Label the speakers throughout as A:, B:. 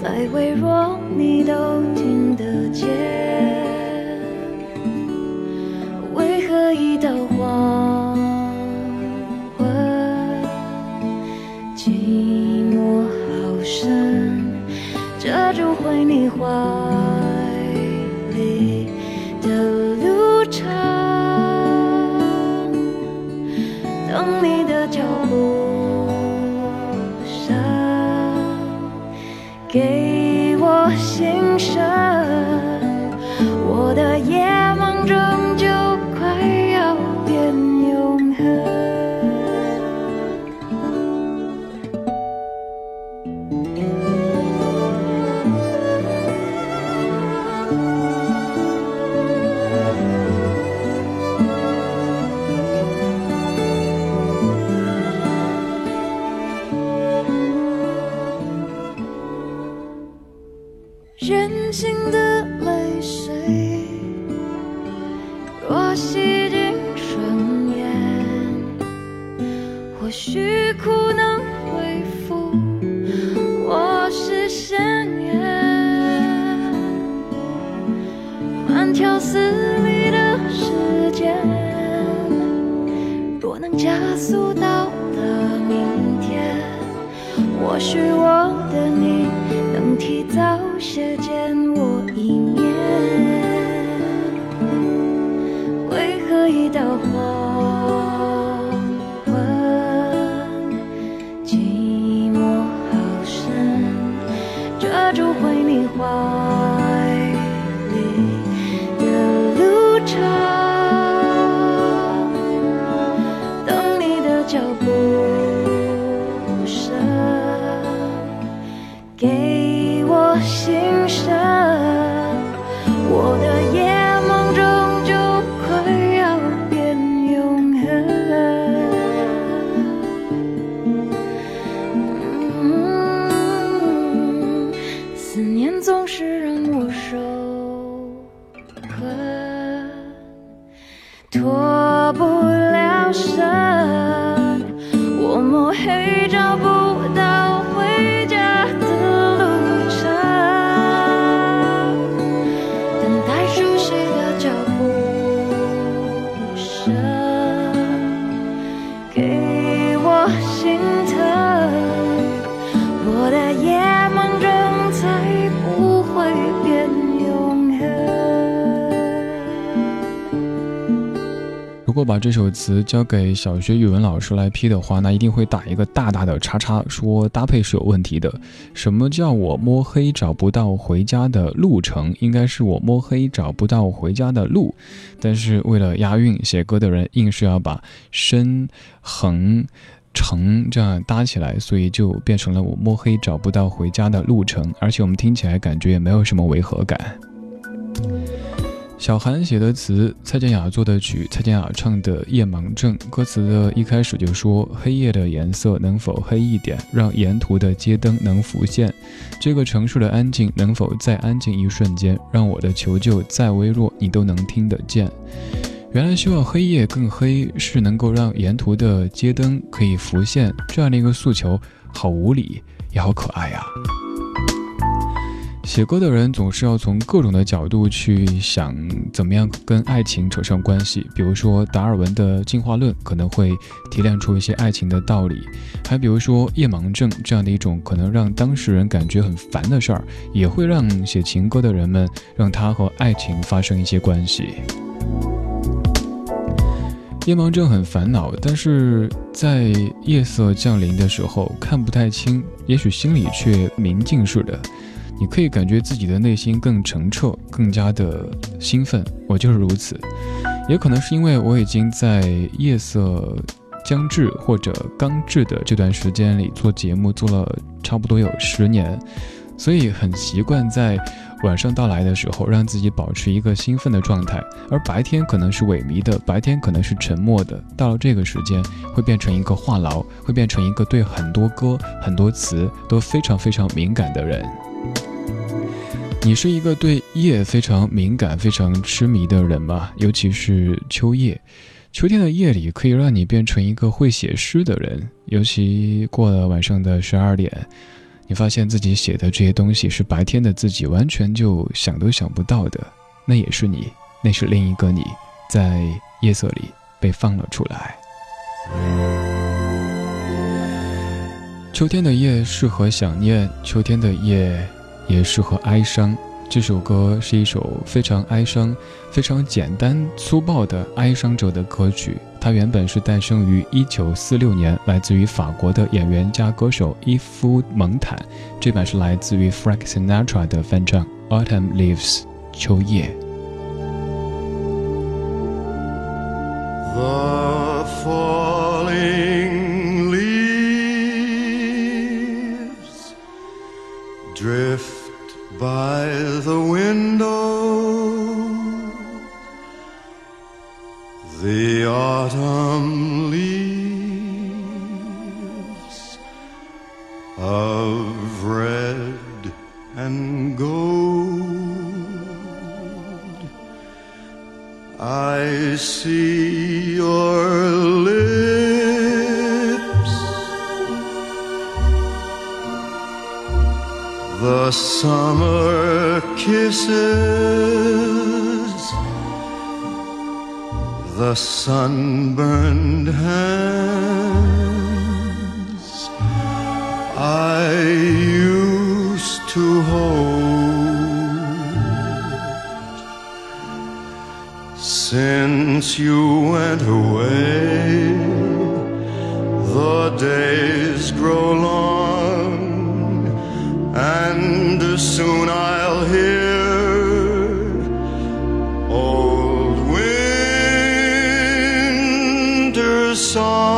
A: 再微弱，你都听得见？ocean. 让我受困脱不了身。
B: 如果把这首词交给小学语文老师来批的话，那一定会打一个大大的叉叉，说搭配是有问题的。什么叫我摸黑找不到回家的路程？应该是我摸黑找不到回家的路。但是为了押韵，写歌的人硬是要把深、横、成这样搭起来，所以就变成了我摸黑找不到回家的路程。而且我们听起来感觉也没有什么违和感。小韩写的词，蔡健雅做的曲，蔡健雅唱的《夜盲症》，歌词的一开始就说：“黑夜的颜色能否黑一点，让沿途的街灯能浮现？这个城市的安静能否再安静一瞬间，让我的求救再微弱，你都能听得见？”原来希望黑夜更黑，是能够让沿途的街灯可以浮现这样的一个诉求，好无理也好可爱呀。写歌的人总是要从各种的角度去想，怎么样跟爱情扯上关系。比如说达尔文的进化论可能会提炼出一些爱情的道理，还比如说夜盲症这样的一种可能让当事人感觉很烦的事儿，也会让写情歌的人们让他和爱情发生一些关系。夜盲症很烦恼，但是在夜色降临的时候看不太清，也许心里却明镜似的。你可以感觉自己的内心更澄澈，更加的兴奋。我就是如此，也可能是因为我已经在夜色将至或者刚至的这段时间里做节目，做了差不多有十年，所以很习惯在晚上到来的时候，让自己保持一个兴奋的状态。而白天可能是萎靡的，白天可能是沉默的，到了这个时间，会变成一个话痨，会变成一个对很多歌、很多词都非常非常敏感的人。你是一个对夜非常敏感、非常痴迷的人吗？尤其是秋夜，秋天的夜里可以让你变成一个会写诗的人。尤其过了晚上的十二点，你发现自己写的这些东西是白天的自己完全就想都想不到的，那也是你，那是另一个你，在夜色里被放了出来。秋天的夜适合想念，秋天的夜也适合哀伤。这首歌是一首非常哀伤、非常简单粗暴的哀伤者的歌曲。它原本是诞生于1946年，来自于法国的演员加歌手伊夫·蒙坦。这版是来自于 Frank Sinatra 的翻唱，《Autumn Leaves》秋叶。
C: I see your lips, the summer kisses, the sunburned hands I used to hold. Since you went away. The days grow long, and soon I'll hear. fall.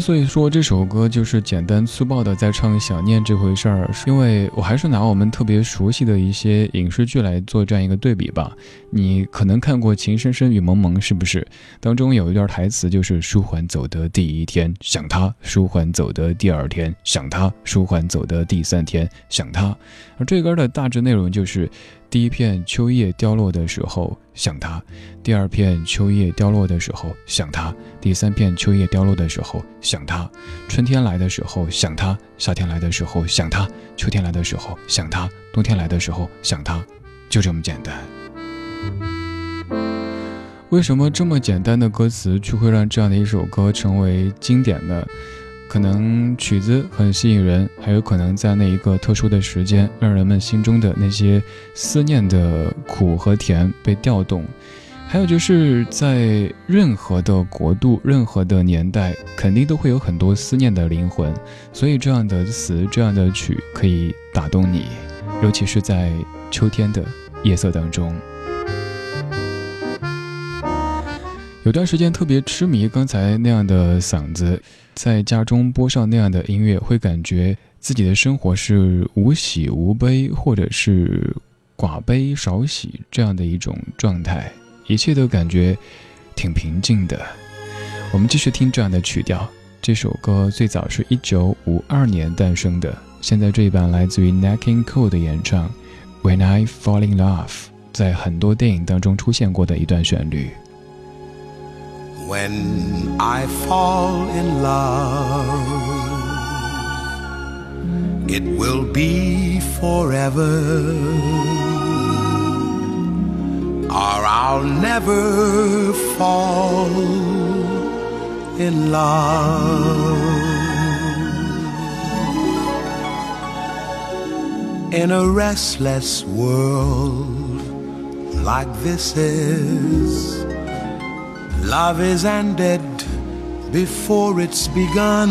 B: 所以说这首歌就是简单粗暴的在唱想念这回事儿，是因为我还是拿我们特别熟悉的一些影视剧来做这样一个对比吧。你可能看过《情深深雨蒙蒙》，是不是？当中有一段台词就是“舒缓走的第一天想他，舒缓走的第二天想他，舒缓走的第三天想他”。而这歌的大致内容就是。第一片秋叶凋落的时候想他，第二片秋叶凋落的时候想他，第三片秋叶凋落的时候想他。春天来的时候想他，夏天来的时候想他，秋天来的时候想他，冬天来的时候想他，就这么简单。为什么这么简单的歌词却会让这样的一首歌成为经典呢？可能曲子很吸引人，还有可能在那一个特殊的时间，让人们心中的那些思念的苦和甜被调动。还有就是在任何的国度、任何的年代，肯定都会有很多思念的灵魂。所以这样的词、这样的曲可以打动你，尤其是在秋天的夜色当中。有段时间特别痴迷刚才那样的嗓子。在家中播上那样的音乐，会感觉自己的生活是无喜无悲，或者是寡悲少喜这样的一种状态，一切都感觉挺平静的。我们继续听这样的曲调。这首歌最早是一九五二年诞生的，现在这一版来自于 Nat King Cole 的演唱。When I Fall in Love，在很多电影当中出现过的一段旋律。
C: When I fall in love. It will be forever, or I'll never fall in love. In a restless world like this is Love is ended
D: before it's begun.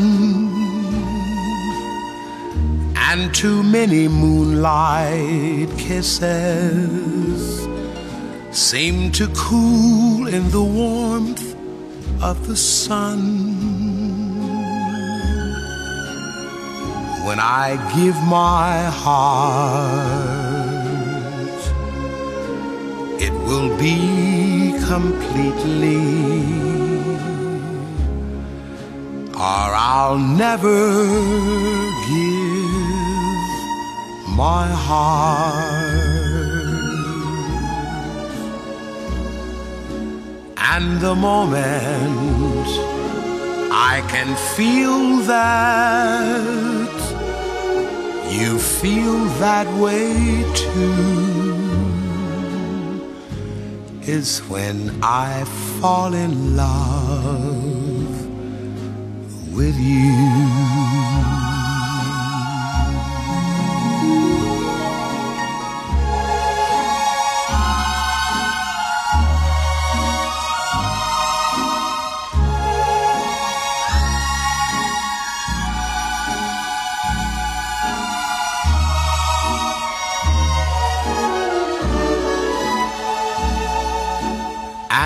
D: And too many moonlight kisses seem to cool in the warmth of the sun. When I give my heart, it will be completely or I'll never give my heart. And the moment I can feel that you feel that way too is when I fall in love with you.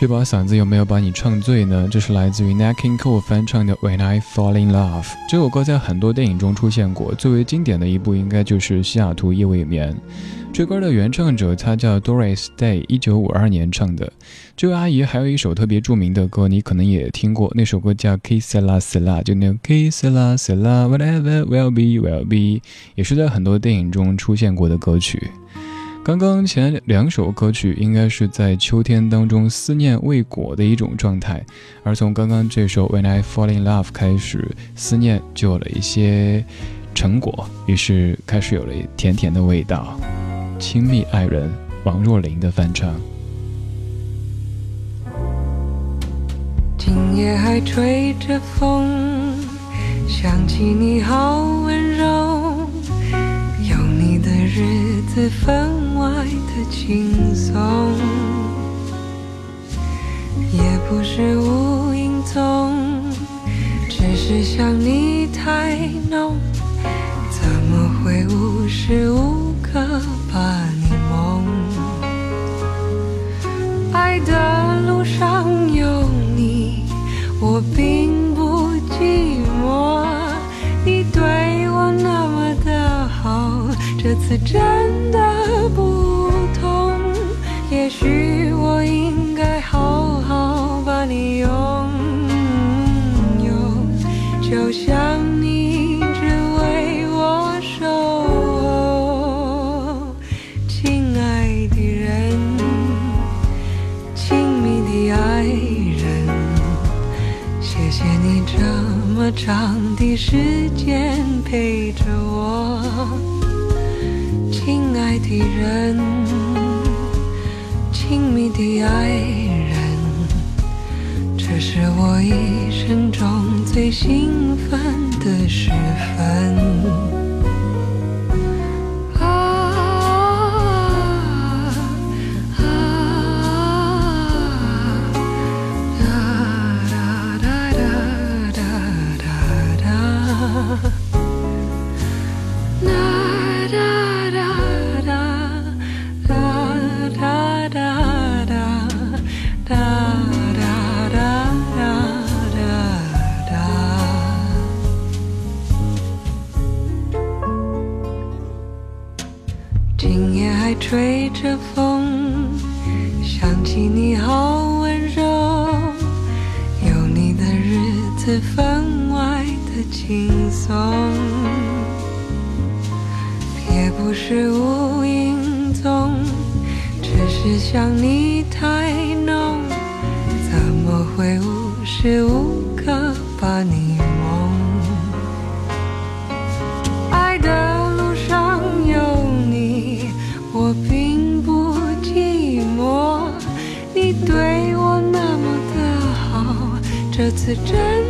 B: 这把嗓子有没有把你唱醉呢？这是来自于 Nat King Cole 翻唱的《When I Fall in Love》。这首歌在很多电影中出现过，最为经典的一部应该就是《西雅图夜未眠》。这歌的原唱者她叫 Doris Day，一九五二年唱的。这位阿姨还有一首特别著名的歌，你可能也听过，那首歌叫《Kiss La La》，就那个 Kiss La s La Whatever Will Be Will Be，也是在很多电影中出现过的歌曲。刚刚前两首歌曲应该是在秋天当中思念未果的一种状态，而从刚刚这首 When I Fall in Love 开始，思念就有了一些成果，于是开始有了甜甜的味道。亲密爱人，王若琳的翻唱。
E: 今夜还吹着风，想起你好温柔，日子分外的轻松，也不是无影踪，只是想你太浓，怎么会无时无刻把你梦？爱的路上有你，我并次真的不同。也许我应该好好把你拥有，就像你只为我守候，亲爱的人。亲密的爱人，谢谢你这么长的时间陪着我，的人，亲密的爱人，这是我一生中最兴奋的时分。轻松也不是无影踪只是想你太浓怎么会无时无刻把你梦爱的
F: 路上有你我并不寂寞你对我那么的好这次
B: 真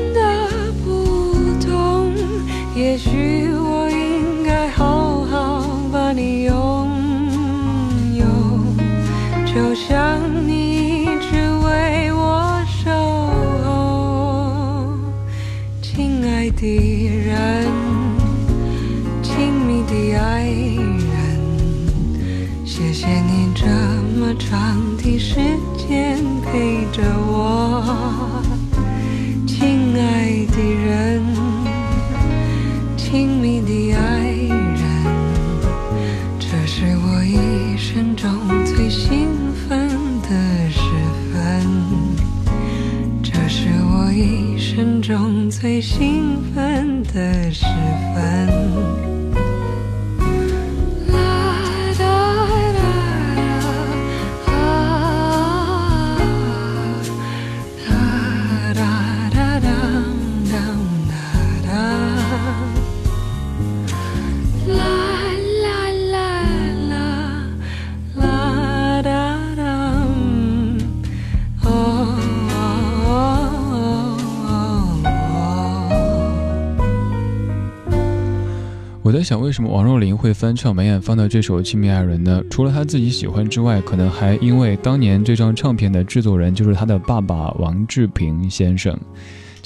B: 在想，为什么王若琳会翻唱梅艳芳的这首《亲密爱人》呢？除了她自己喜欢之外，可能还因为当年这张唱片的制作人就是她的爸爸王志平先生。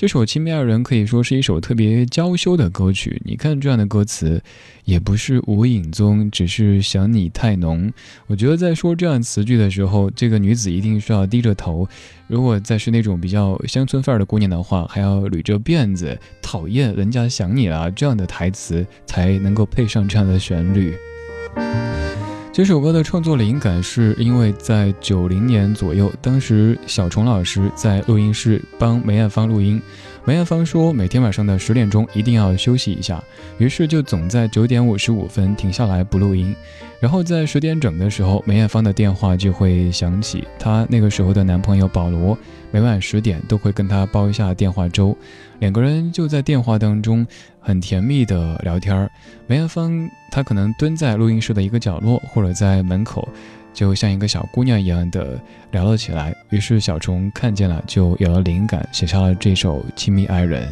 B: 这首《亲密爱人》可以说是一首特别娇羞的歌曲。你看这样的歌词，也不是无影踪，只是想你太浓。我觉得在说这样词句的时候，这个女子一定需要低着头。如果再是那种比较乡村范儿的姑娘的话，还要捋着辫子，讨厌人家想你了这样的台词，才能够配上这样的旋律。这首歌的创作灵感是因为在九零年左右，当时小虫老师在录音室帮梅艳芳录音。梅艳芳说，每天晚上的十点钟一定要休息一下，于是就总在九点五十五分停下来不录音。然后在十点整的时候，梅艳芳的电话就会响起，她那个时候的男朋友保罗每晚十点都会跟她煲一下电话粥，两个人就在电话当中很甜蜜的聊天。梅艳芳她可能蹲在录音室的一个角落，或者在门口。就像一个小姑娘一样的聊了起来，于是小虫看见了，就有了灵感，写下了这首《亲密爱人》。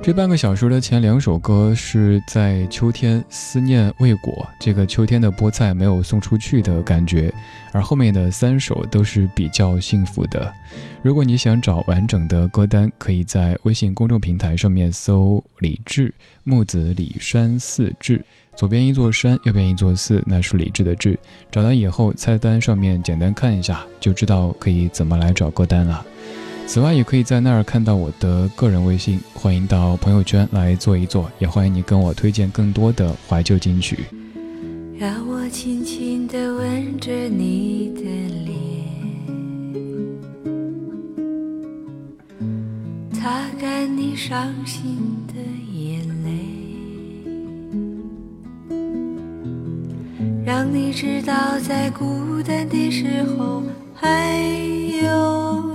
B: 这半个小时的前两首歌是在秋天思念未果，这个秋天的菠菜没有送出去的感觉，而后面的三首都是比较幸福的。如果你想找完整的歌单，可以在微信公众平台上面搜“李志木子李山寺志”。左边一座山，右边一座寺，那是李志的志。找到以后，菜单上面简单看一下，就知道可以怎么来找歌单了。此外，也可以在那儿看到我的个人微信，欢迎到朋友圈来做一做，也欢迎你跟我推荐更多的怀旧金曲。
F: 让我轻轻地吻着你的脸，擦干你伤心的眼。你知道，在孤单的时候，还有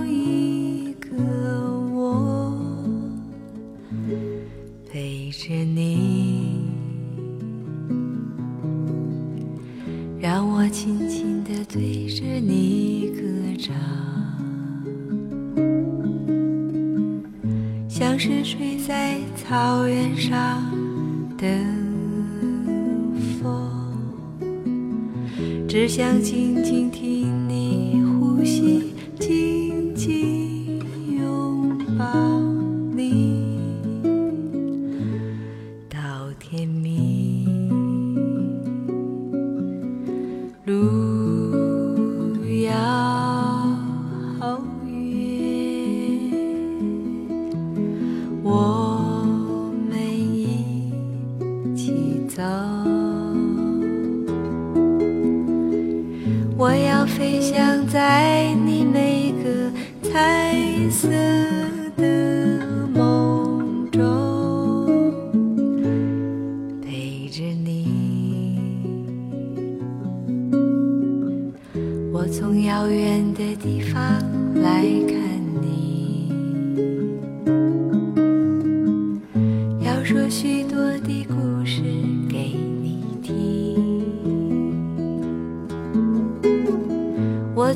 F: 只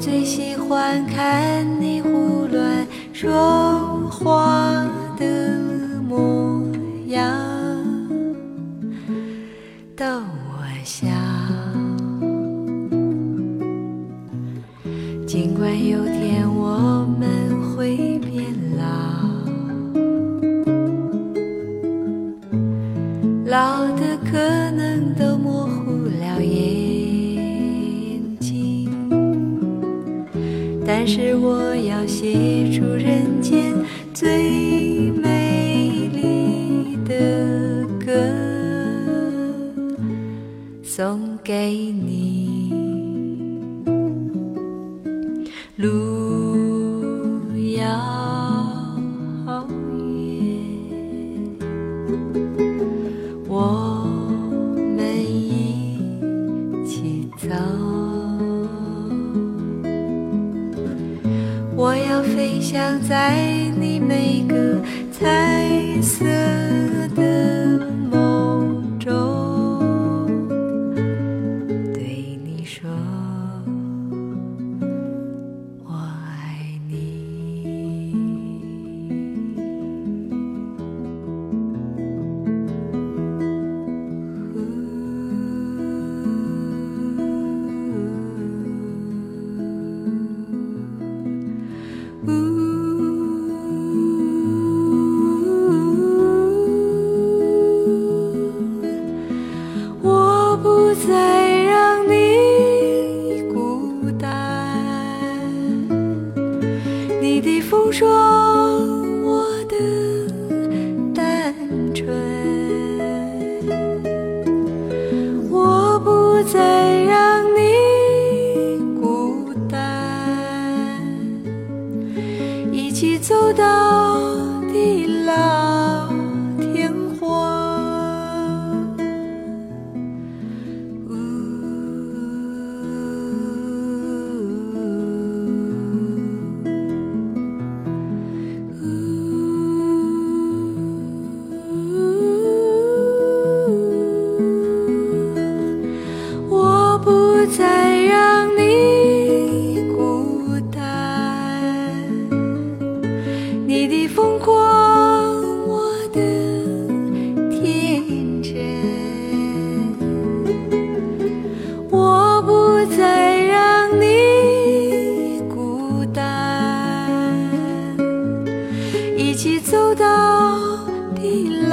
F: 最喜欢看你胡乱说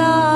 F: 地